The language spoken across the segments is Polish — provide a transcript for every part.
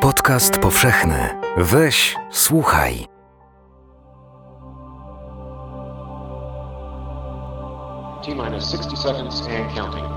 Podcast powszechny. Weź, słuchaj. T minus 60 seconds and counting.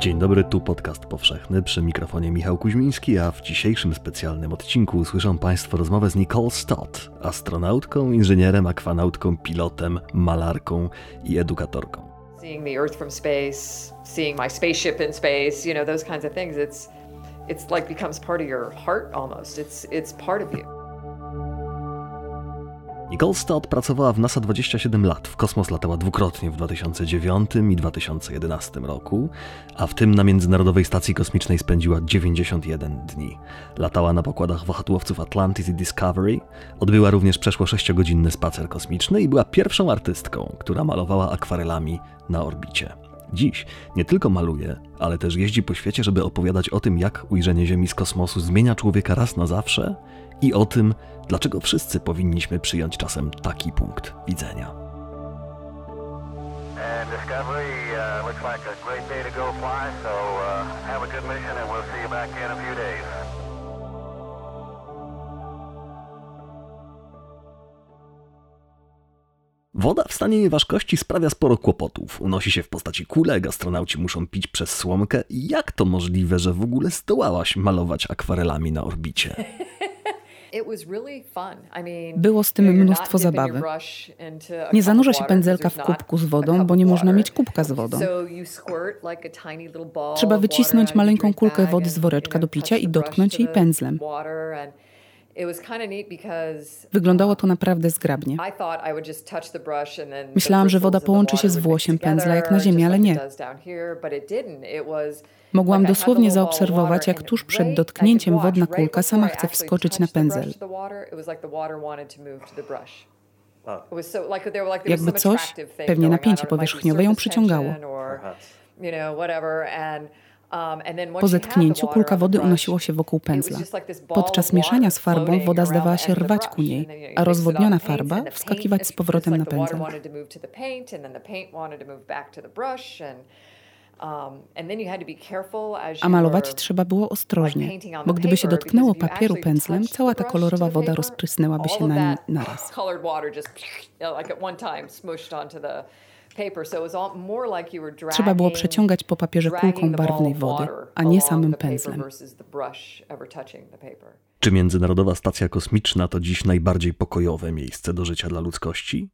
Dzień dobry, tu podcast powszechny przy mikrofonie Michał Kuźmiński, a w dzisiejszym specjalnym odcinku usłyszą Państwo rozmowę z Nicole Stott, astronautką, inżynierem, akwanautką, pilotem, malarką i edukatorką. Seeing the earth from space seeing my spaceship in space you know those kinds of things. It's it's like becomes part of your heart almost. It's it's part of you Stott pracowała w NASA 27 lat. W kosmos latała dwukrotnie w 2009 i 2011 roku, a w tym na Międzynarodowej Stacji Kosmicznej spędziła 91 dni. Latała na pokładach wahadłowców Atlantis i Discovery, odbyła również przeszło 6-godzinny spacer kosmiczny i była pierwszą artystką, która malowała akwarelami na orbicie. Dziś nie tylko maluje, ale też jeździ po świecie, żeby opowiadać o tym, jak ujrzenie Ziemi z kosmosu zmienia człowieka raz na zawsze i o tym, dlaczego wszyscy powinniśmy przyjąć czasem taki punkt widzenia. Uh, uh. Woda w stanie nieważkości sprawia sporo kłopotów. Unosi się w postaci kulek, astronauci muszą pić przez słomkę. Jak to możliwe, że w ogóle zdołałaś malować akwarelami na orbicie? Było z tym mnóstwo zabawy. Nie zanurza się pędzelka w kubku z wodą, bo nie można mieć kubka z wodą. Trzeba wycisnąć maleńką kulkę wody z woreczka do picia i dotknąć jej pędzlem. Water and it was kind of neat because Wyglądało to naprawdę zgrabnie. I thought I would just touch the brush and then the Myślałam, że woda połączy się z włosiem pędzla jak na Ziemi, ale nie. Mogłam dosłownie zaobserwować, jak tuż przed dotknięciem wodna kulka sama chce wskoczyć na pędzel. Jakby coś, pewnie napięcie powierzchniowe ją przyciągało. Um, Po zetknięciu kulka wody unosiła się wokół pędzla. Podczas mieszania z farbą woda zdawała się rwać ku niej, a rozwodniona farba wskakiwać z powrotem na pędzel. um, A malować trzeba było ostrożnie, bo gdyby się dotknęło papieru pędzlem, cała ta kolorowa woda rozprysnęłaby się na nim naraz. Trzeba było przeciągać po papierze kulką barwnej wody, a nie samym pędzlem. Czy Międzynarodowa Stacja Kosmiczna to dziś najbardziej pokojowe miejsce do życia dla ludzkości?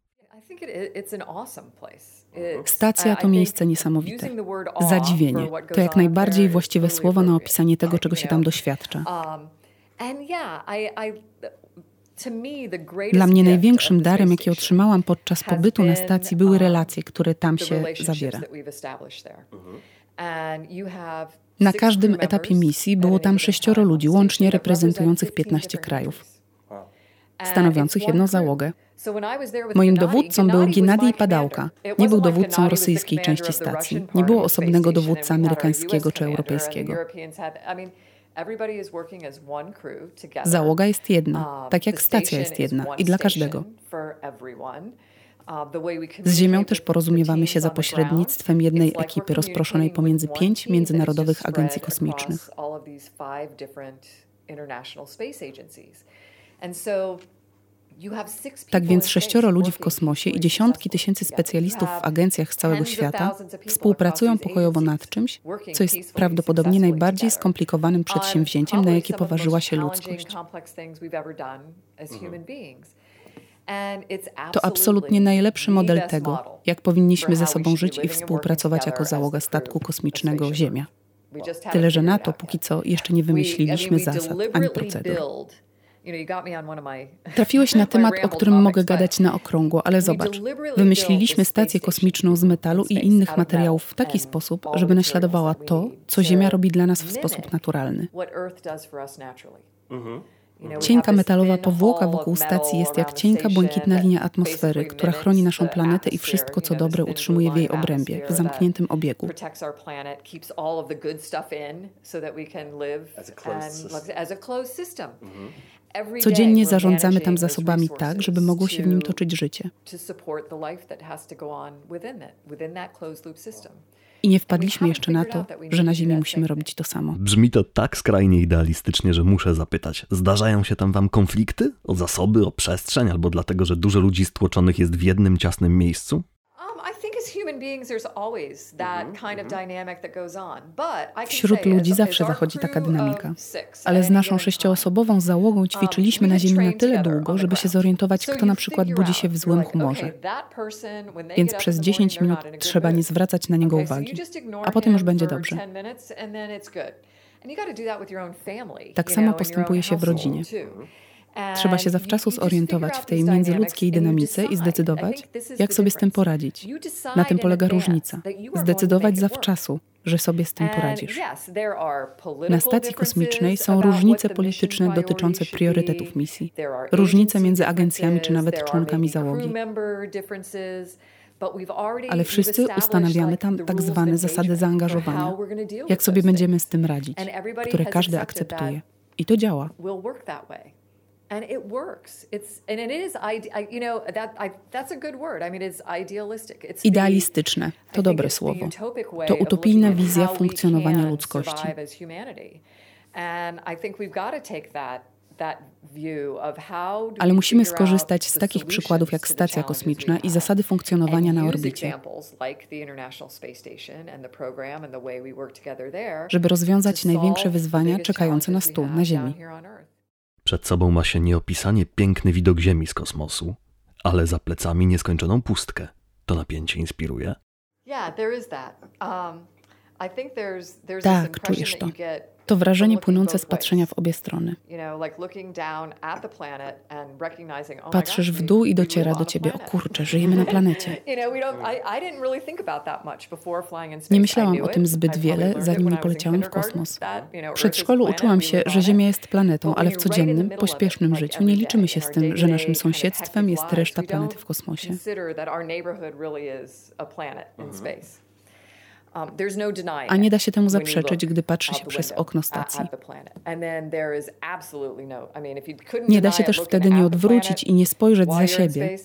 Stacja to miejsce niesamowite. Zadziwienie to jak najbardziej właściwe słowo na opisanie tego, czego You się tam doświadcza. Dla mnie największym darem, jaki otrzymałam podczas pobytu na stacji, były um, relacje, które tam się zawiera. have Na każdym etapie misji było tam sześcioro ludzi, łącznie reprezentujących 15 15 different krajów. stanowiących jedną załogę. Moim dowódcą był Gennady Padałka. Nie był dowódcą rosyjskiej części stacji. Nie było osobnego dowódcy amerykańskiego czy europejskiego. Załoga jest jedna, Um, tak jak stacja jest jedna i dla każdego. we Z Ziemią też porozumiewamy się za pośrednictwem jednej ekipy rozproszonej pomiędzy pięć just agencji kosmicznych. Tak więc sześcioro ludzi w kosmosie i dziesiątki tysięcy specjalistów w agencjach z całego świata współpracują pokojowo nad czymś, co jest prawdopodobnie najbardziej skomplikowanym przedsięwzięciem, na jakie poważyła się ludzkość. it's To absolutnie najlepszy model tego, jak powinniśmy ze sobą żyć i współpracować jako załoga statku kosmicznego Ziemia. Tyle, że na to póki co jeszcze nie wymyśliliśmy zasad ani procedur. Trafiłeś na temat, o którym mogę gadać na okrągło, ale zobacz. Wymyśliliśmy stację kosmiczną z metalu i innych materiałów w taki sposób, żeby naśladowała to, co Ziemia robi dla nas w sposób naturalny. Cienka metalowa powłoka wokół stacji jest jak cienka błękitna linia atmosfery, która chroni naszą planetę i wszystko, co dobre utrzymuje w jej obrębie, w zamkniętym obiegu. Codziennie zarządzamy tam zasobami tak, żeby mogło się w nim toczyć życie. I nie wpadliśmy jeszcze na to, że na Ziemi musimy robić to samo. Brzmi to tak skrajnie idealistycznie, że muszę zapytać: zdarzają się tam wam konflikty? O zasoby, o przestrzeń, albo dlatego, że dużo ludzi stłoczonych jest w jednym ciasnym miejscu? Wśród ludzi zawsze zachodzi taka dynamika. Ale z naszą sześcioosobową załogą ćwiczyliśmy na Ziemi na tyle długo, żeby się zorientować, kto na przykład budzi się w złym humorze. Więc przez 10 minut trzeba nie zwracać na niego uwagi, a potem już będzie dobrze. Tak samo postępuje się w rodzinie. Trzeba się zawczasu zorientować w tej międzyludzkiej dynamice i zdecydować, jak sobie z tym poradzić. Na tym polega różnica. Zdecydować zawczasu, że sobie z tym poradzisz. Na stacji kosmicznej są różnice polityczne dotyczące priorytetów misji, różnice między agencjami czy nawet członkami załogi. Ale wszyscy ustanawiamy tam tak zwane zasady zaangażowania, jak sobie będziemy z tym radzić, które każdy akceptuje. I to działa. And it works. It's and it is ide- you know that I, that's a good word. I mean it's idealistic. It's Idealistyczne to dobre słowo. To utopijna wizja funkcjonowania ludzkości. Ale musimy skorzystać z takich przykładów jak stacja kosmiczna i zasady funkcjonowania na orbicie, żeby rozwiązać największe wyzwania czekające nas tu, na Ziemi. Przed sobą ma się nieopisanie piękny widok Ziemi z kosmosu, ale za plecami nieskończoną pustkę. To napięcie inspiruje? Tak, czujesz to. To wrażenie płynące z patrzenia w obie strony. Patrzysz w dół i dociera do ciebie, o kurczę, żyjemy na planecie. Nie myślałam o tym zbyt wiele, zanim nie poleciałam w kosmos. W przedszkolu uczyłam się, że Ziemia jest planetą, ale w codziennym, pośpiesznym życiu nie liczymy się z tym, że naszym sąsiedztwem jest reszta planety w kosmosie. A nie da się temu zaprzeczyć, gdy patrzy się przez okno stacji. Nie da się też wtedy nie odwrócić i nie spojrzeć za siebie.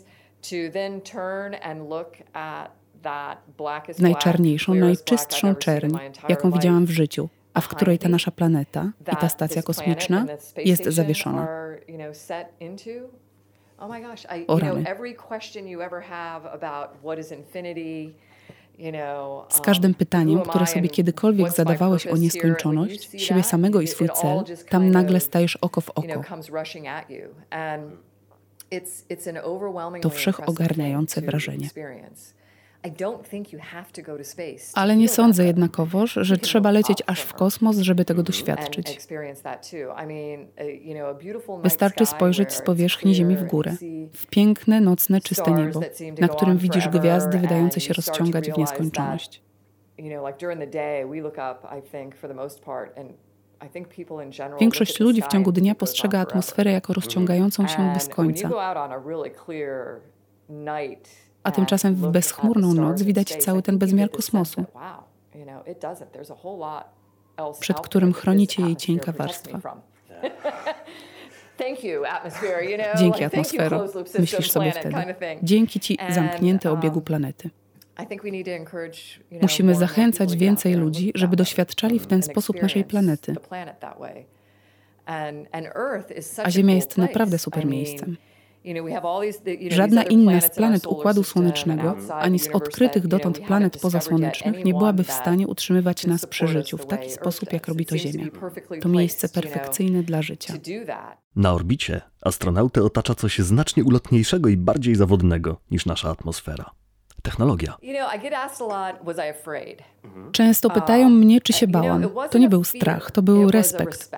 Najczarniejszą, najczystszą czerń, jaką widziałam w życiu, a w której ta nasza planeta i ta stacja kosmiczna jest zawieszona. O rany. Z każdym pytaniem, które sobie kiedykolwiek zadawałeś o nieskończoność, siebie samego i swój cel, tam nagle stajesz oko w oko. To wszechogarniające wrażenie. Ale nie sądzę jednakowoż, że trzeba lecieć aż w kosmos, żeby tego doświadczyć. Wystarczy spojrzeć z powierzchni Ziemi w górę, w piękne, nocne, czyste niebo, na którym widzisz gwiazdy wydające się rozciągać w nieskończoność. Większość ludzi w ciągu dnia postrzega atmosferę jako rozciągającą się bez końca. A tymczasem w bezchmurną noc widać cały ten bezmiar kosmosu, przed którym chroni cię jej cienka warstwa. Dzięki atmosfero, myślisz sobie wtedy. Dzięki ci zamknięte obiegu planety. Musimy zachęcać więcej ludzi, żeby doświadczali w ten sposób naszej planety. A Ziemia jest naprawdę super miejscem. Żadna inna z planet Układu Słonecznego, ani z odkrytych dotąd planet pozasłonecznych nie byłaby w stanie utrzymywać nas przy życiu w taki sposób, jak robi to Ziemia. To miejsce perfekcyjne dla życia. Na orbicie astronautę otacza coś znacznie ulotniejszego i bardziej zawodnego niż nasza atmosfera. Technologia. Często pytają mnie, czy się bałam. To nie był strach, to był respekt.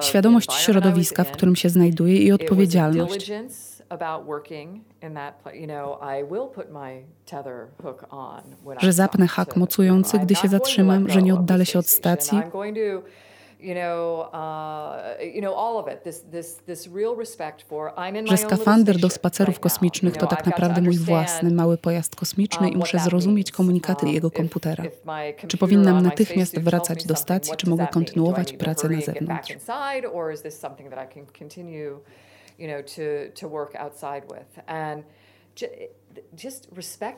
Świadomość środowiska, w którym się znajduję i odpowiedzialność. Że zapnę hak mocujący, gdy się zatrzymam, że nie oddalę się od stacji. Że skafander do spacerów kosmicznych to tak naprawdę mój własny, mały pojazd kosmiczny i muszę zrozumieć komunikaty jego komputera. Czy powinnam natychmiast wracać do stacji, czy mogę kontynuować pracę na zewnątrz?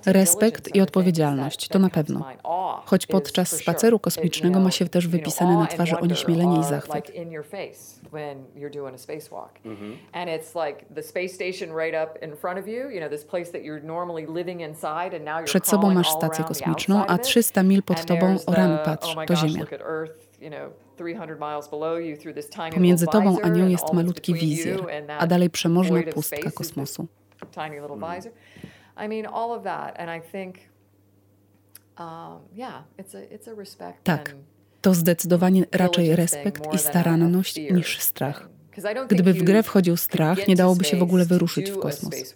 Respekt i odpowiedzialność, to na pewno. Choć podczas spaceru kosmicznego ma się też wypisane na twarzy onieśmielenie i zachwyt. Mm-hmm. Przed sobą masz stację kosmiczną, a 300 mil pod tobą, o rany patrz, to Ziemia. Pomiędzy tobą a nią jest malutki wizjer, a dalej przemożna pustka kosmosu. Tiny little mm. visor. I mean, all of that. And I think, um, yeah, it's a, it's a respect. Tak. To zdecydowanie raczej respekt i staranność niż strach. Gdyby w grę wchodził strach, nie dałoby się w ogóle wyruszyć w kosmos.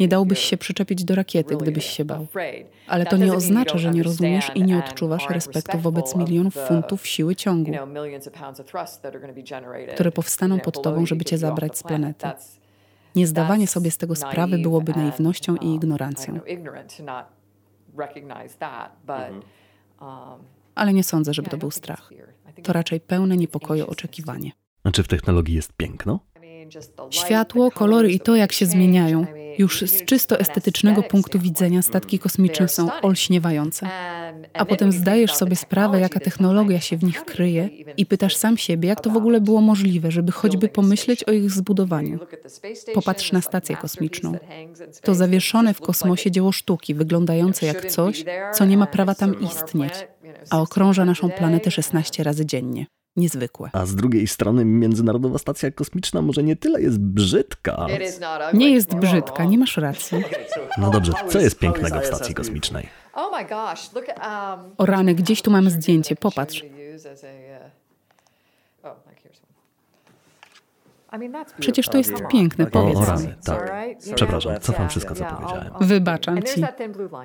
Nie dałbyś się przyczepić do rakiety, gdybyś się bał. Ale to nie oznacza, że nie rozumiesz i nie odczuwasz respektu wobec milionów funtów siły ciągu, które powstaną pod tobą, żeby cię zabrać z planety. Niezdawanie sobie z tego sprawy byłoby naiwnością i ignorancją. Mhm. Um, Ale nie sądzę, żeby to był strach. To raczej pełne niepokoju oczekiwanie. A czy w technologii jest piękno? Światło, kolory i to, jak się zmieniają. Już z czysto estetycznego punktu widzenia statki kosmiczne są olśniewające. A potem zdajesz sobie sprawę, jaka technologia się w nich kryje i pytasz sam siebie, jak to w ogóle było możliwe, żeby choćby pomyśleć o ich zbudowaniu. Popatrz na stację kosmiczną. To zawieszone w kosmosie dzieło sztuki, wyglądające jak coś, co nie ma prawa tam istnieć, a okrąża naszą planetę 16 razy dziennie niezwykłe. A z drugiej strony Międzynarodowa Stacja Kosmiczna może nie tyle jest brzydka. Nie jest brzydka, nie masz racji. No dobrze, co jest pięknego w stacji kosmicznej? Oh um, o rany, gdzieś tu mamy zdjęcie, popatrz. Uh, oh, Przecież to jest piękne, powiedz o, o rany, tak. Przepraszam, cofam wszystko, co powiedziałem. Wybaczam ci.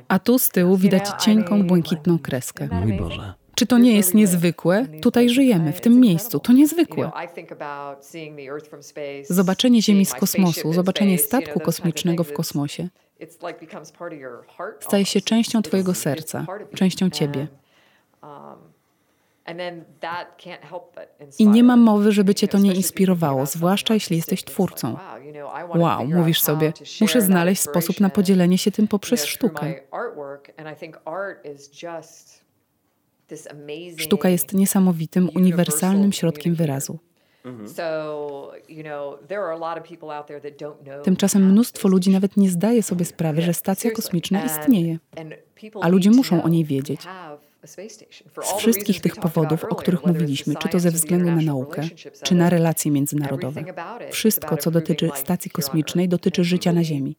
A tu z tyłu widać cienką, błękitną kreskę. Mój Boże. Czy to nie jest niezwykłe? Tutaj żyjemy, w tym miejscu. To niezwykłe. Zobaczenie Ziemi z kosmosu, zobaczenie statku kosmicznego w kosmosie staje się częścią Twojego serca, częścią Ciebie. I nie mam mowy, żeby Cię to nie inspirowało, zwłaszcza jeśli jesteś twórcą. Wow, mówisz sobie, muszę znaleźć sposób na podzielenie się tym poprzez sztukę. Sztuka jest niesamowitym, uniwersalnym środkiem wyrazu. Mhm. Tymczasem mnóstwo ludzi nawet nie zdaje sobie sprawy, że stacja kosmiczna istnieje, a ludzie muszą o niej wiedzieć. Z wszystkich tych powodów, o których mówiliśmy, czy to ze względu na naukę, czy na relacje międzynarodowe, wszystko, co dotyczy stacji kosmicznej, dotyczy życia na Ziemi.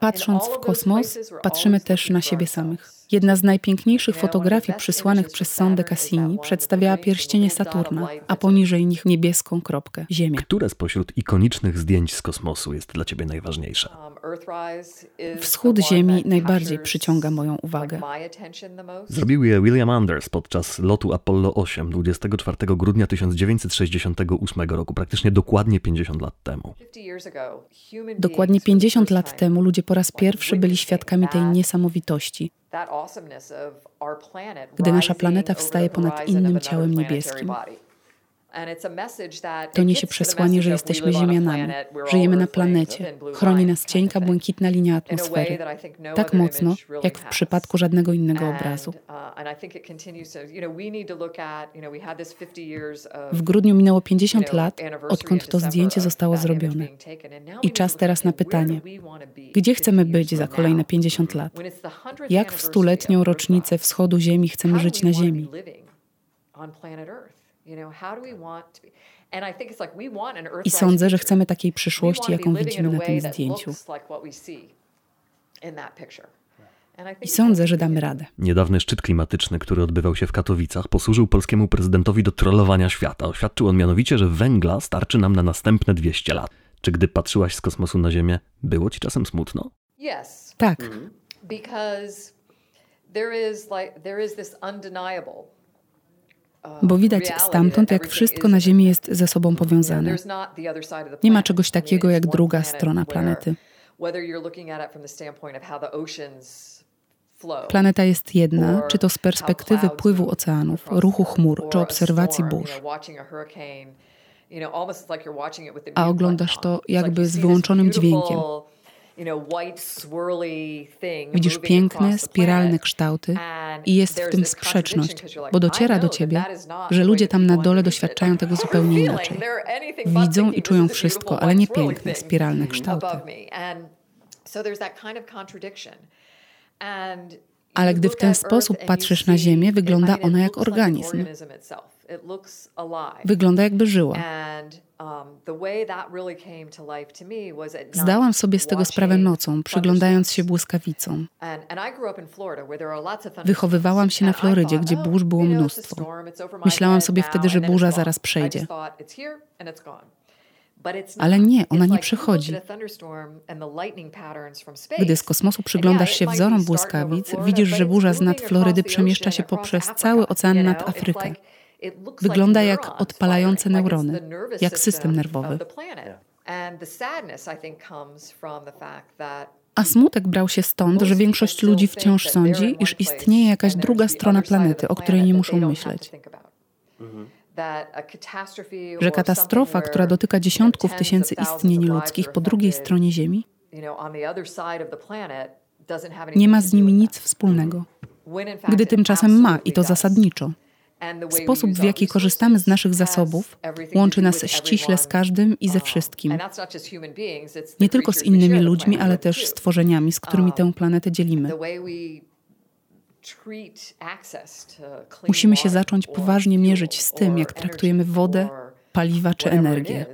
Patrząc w kosmos, patrzymy też na siebie samych. Jedna z najpiękniejszych fotografii przysłanych przez sondę Cassini przedstawiała pierścienie Saturna, a poniżej nich niebieską kropkę Ziemię. Które spośród ikonicznych zdjęć z kosmosu jest dla ciebie najważniejsze? Wschód Ziemi najbardziej przyciąga moją uwagę. Zrobił je William Anders podczas lotu Apollo 8 24 grudnia 1968 roku, praktycznie dokładnie 50 lat temu. Dokładnie 50 lat temu ludzie po raz pierwszy byli świadkami tej niesamowitości, gdy nasza planeta wstaje ponad innym ciałem niebieskim. To niesie przesłanie, że jesteśmy Ziemianami, żyjemy na planecie, chroni nas cienka, błękitna linia atmosfery, no tak mocno, jak w przypadku żadnego innego obrazu. Uh, w grudniu minęło 50 lat, odkąd to zdjęcie zostało zrobione. I czas teraz na pytanie, gdzie chcemy być za kolejne 50 lat? Jak w stuletnią rocznicę wschodu Ziemi chcemy żyć na Ziemi? I sądzę, że chcemy takiej przyszłości, jaką widzimy na tym zdjęciu. I sądzę, że damy radę. Niedawny szczyt klimatyczny, który odbywał się w Katowicach, posłużył polskiemu prezydentowi do trollowania świata. Oświadczył on mianowicie, że węgla starczy nam na następne 200 lat. Czy gdy patrzyłaś z kosmosu na Ziemię, było ci czasem smutno? Tak. Mhm. Because there is like there is this undeniable bo widać stamtąd, jak wszystko na Ziemi jest ze sobą powiązane. Nie ma czegoś takiego jak druga strona planety. Planeta jest jedna, czy to z perspektywy pływu oceanów, ruchu chmur, czy obserwacji burz. a oglądasz to jakby z wyłączonym dźwiękiem. Widzisz piękne, spiralne kształty i jest w tym sprzeczność, bo dociera do ciebie, że ludzie tam na dole doświadczają tego zupełnie inaczej. Widzą i czują wszystko, ale nie piękne, spiralne kształty. Ale gdy w ten sposób patrzysz na Ziemię, wygląda ona jak organizm. Wygląda jakby żyła. Zdałam sobie z tego sprawę nocą, przyglądając się błyskawicom. Wychowywałam się na Florydzie, gdzie burz było mnóstwo. Myślałam sobie wtedy, że burza zaraz przejdzie. Ale nie, ona nie przychodzi. Gdy z kosmosu przyglądasz się wzorom błyskawic, widzisz, że burza z nad Florydy przemieszcza się poprzez cały ocean nad Afrykę. Wygląda jak odpalające neurony, jak system nerwowy. A smutek brał się stąd, że większość ludzi wciąż sądzi, iż istnieje jakaś druga strona planety, o której nie muszą myśleć. Że katastrofa, która dotyka dziesiątków tysięcy istnień ludzkich po drugiej stronie Ziemi, nie ma z nimi nic wspólnego, gdy tymczasem ma i to zasadniczo. Sposób, w jaki korzystamy z naszych zasobów, łączy nas ściśle z każdym i ze wszystkim. Nie tylko z innymi ludźmi, ale też stworzeniami, z którymi tę planetę dzielimy. Musimy się zacząć poważnie mierzyć z tym, jak traktujemy wodę, paliwa czy energię.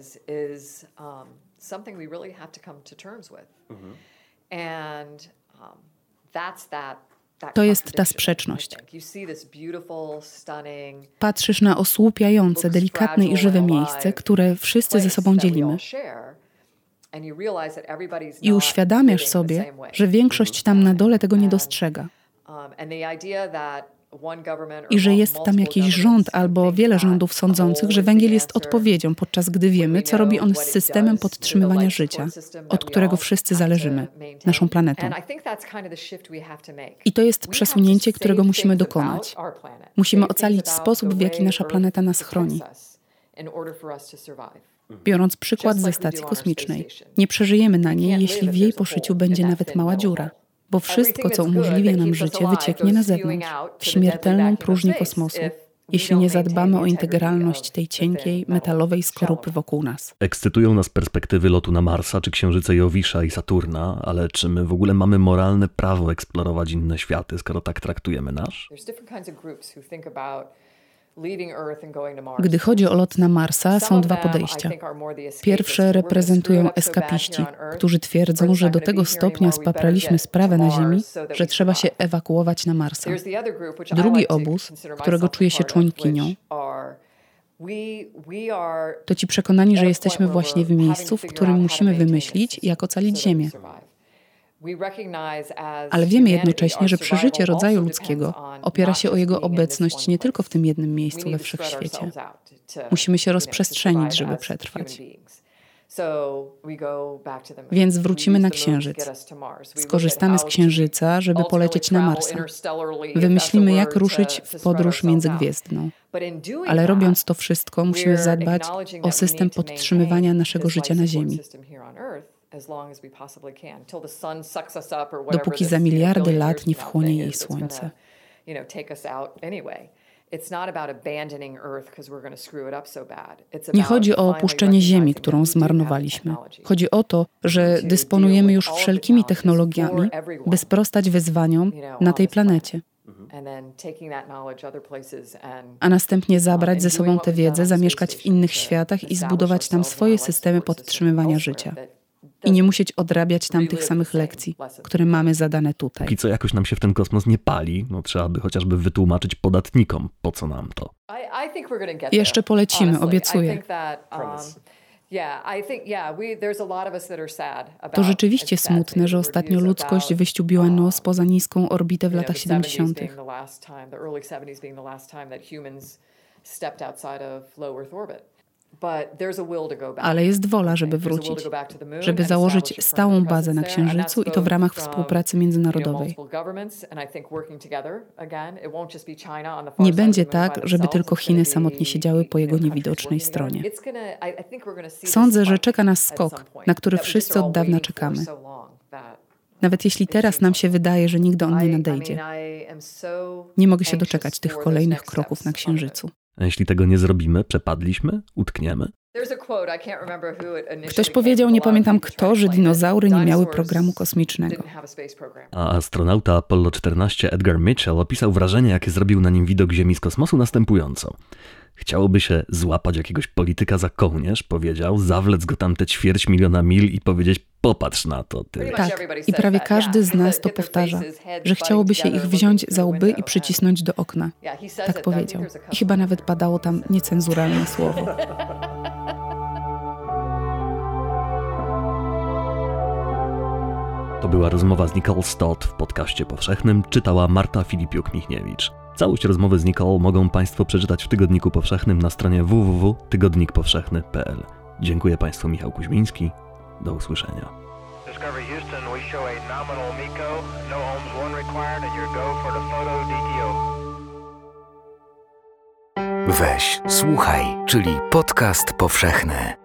To jest ta sprzeczność. Patrzysz na osłupiające, delikatne i żywe miejsce, które wszyscy ze sobą dzielimy. I uświadamiasz sobie, że większość tam na dole tego nie dostrzega. I że jest tam jakiś rząd albo wiele rządów sądzących, że węgiel jest odpowiedzią, podczas gdy wiemy, co robi on z systemem podtrzymywania życia, od którego wszyscy zależymy, naszą planetą. I to jest przesunięcie, którego musimy dokonać. Musimy ocalić sposób, w jaki nasza planeta nas chroni. Biorąc przykład ze stacji kosmicznej, nie przeżyjemy na niej, jeśli w jej poszyciu będzie nawet mała dziura bo wszystko, co umożliwia nam życie, wycieknie na zewnątrz, w śmiertelną próżnię kosmosu, jeśli nie zadbamy o integralność tej cienkiej, metalowej skorupy wokół nas. Ekscytują nas perspektywy lotu na Marsa czy księżyce Jowisza i Saturna, ale czy my w ogóle mamy moralne prawo eksplorować inne światy, skoro tak traktujemy nasz? Gdy chodzi o lot na Marsa, są dwa podejścia. Pierwsze reprezentują eskapiści, którzy twierdzą, że do tego stopnia spapraliśmy sprawę na Ziemi, że trzeba się ewakuować na Marsa. Drugi obóz, którego czuję się członkinią, to ci przekonani, że jesteśmy właśnie w miejscu, w którym musimy wymyślić, jak ocalić Ziemię. Ale wiemy jednocześnie, że przeżycie rodzaju ludzkiego opiera się o jego obecność nie tylko w tym jednym miejscu we wszechświecie. Musimy się rozprzestrzenić, żeby przetrwać. Więc wrócimy na Księżyc. Skorzystamy z Księżyca, żeby polecieć na Marsa. Wymyślimy, jak ruszyć w podróż międzygwiezdną. Ale robiąc to wszystko, musimy zadbać o system podtrzymywania naszego życia na Ziemi dopóki za miliardy lat nie wchłonie jej słońce. Nie chodzi o opuszczenie Ziemi, którą zmarnowaliśmy. Chodzi o to, że dysponujemy już wszelkimi technologiami, by sprostać wyzwaniom na tej planecie. A następnie zabrać ze sobą tę wiedzę, zamieszkać w innych światach i zbudować tam swoje systemy podtrzymywania życia i nie musieć odrabiać tam tych samych lekcji, które mamy zadane tutaj. Póki co jakoś nam się w ten kosmos nie pali, no trzeba by chociażby wytłumaczyć podatnikom, po co nam to. Jeszcze polecimy, obiecuję. To rzeczywiście smutne, że ostatnio ludzkość wyściubiła nos poza niską orbitę w latach 70. Ale jest wola, żeby wrócić, żeby założyć stałą bazę na Księżycu i to w ramach współpracy międzynarodowej. Nie będzie tak, żeby tylko Chiny samotnie siedziały po jego niewidocznej stronie. Sądzę, że czeka nas skok, na który wszyscy od dawna czekamy. Nawet jeśli teraz nam się wydaje, że nigdy on nie nadejdzie. Nie mogę się doczekać tych kolejnych kroków na Księżycu. A jeśli tego nie zrobimy, przepadliśmy, utkniemy? Ktoś powiedział, nie pamiętam kto, że dinozaury nie miały programu kosmicznego. A astronauta Apollo 14 Edgar Mitchell opisał wrażenie, jakie zrobił na nim widok Ziemi z kosmosu następująco. Chciałoby się złapać jakiegoś polityka za kołnierz, powiedział, zawlec go tam te ćwierć miliona mil i powiedzieć, popatrz na to, ty. Tak, i prawie każdy z nas to powtarza, że chciałoby się ich wziąć za łby i przycisnąć do okna. Tak powiedział. I chyba nawet padało tam niecenzuralne słowo. To była rozmowa z Nicole Stott w podcaście powszechnym, czytała Marta Filipiuk-Michniewicz. Całość rozmowy z Nicole mogą Państwo przeczytać w Tygodniku Powszechnym na stronie www.tygodnikpowszechny.pl. Dziękuję Państwu, Michał Kuźmiński. Do usłyszenia. Discovery Houston, we show a nominal MECO, no ohms 1 required and your go for the photo DTO. Weź, słuchaj, czyli podcast powszechny.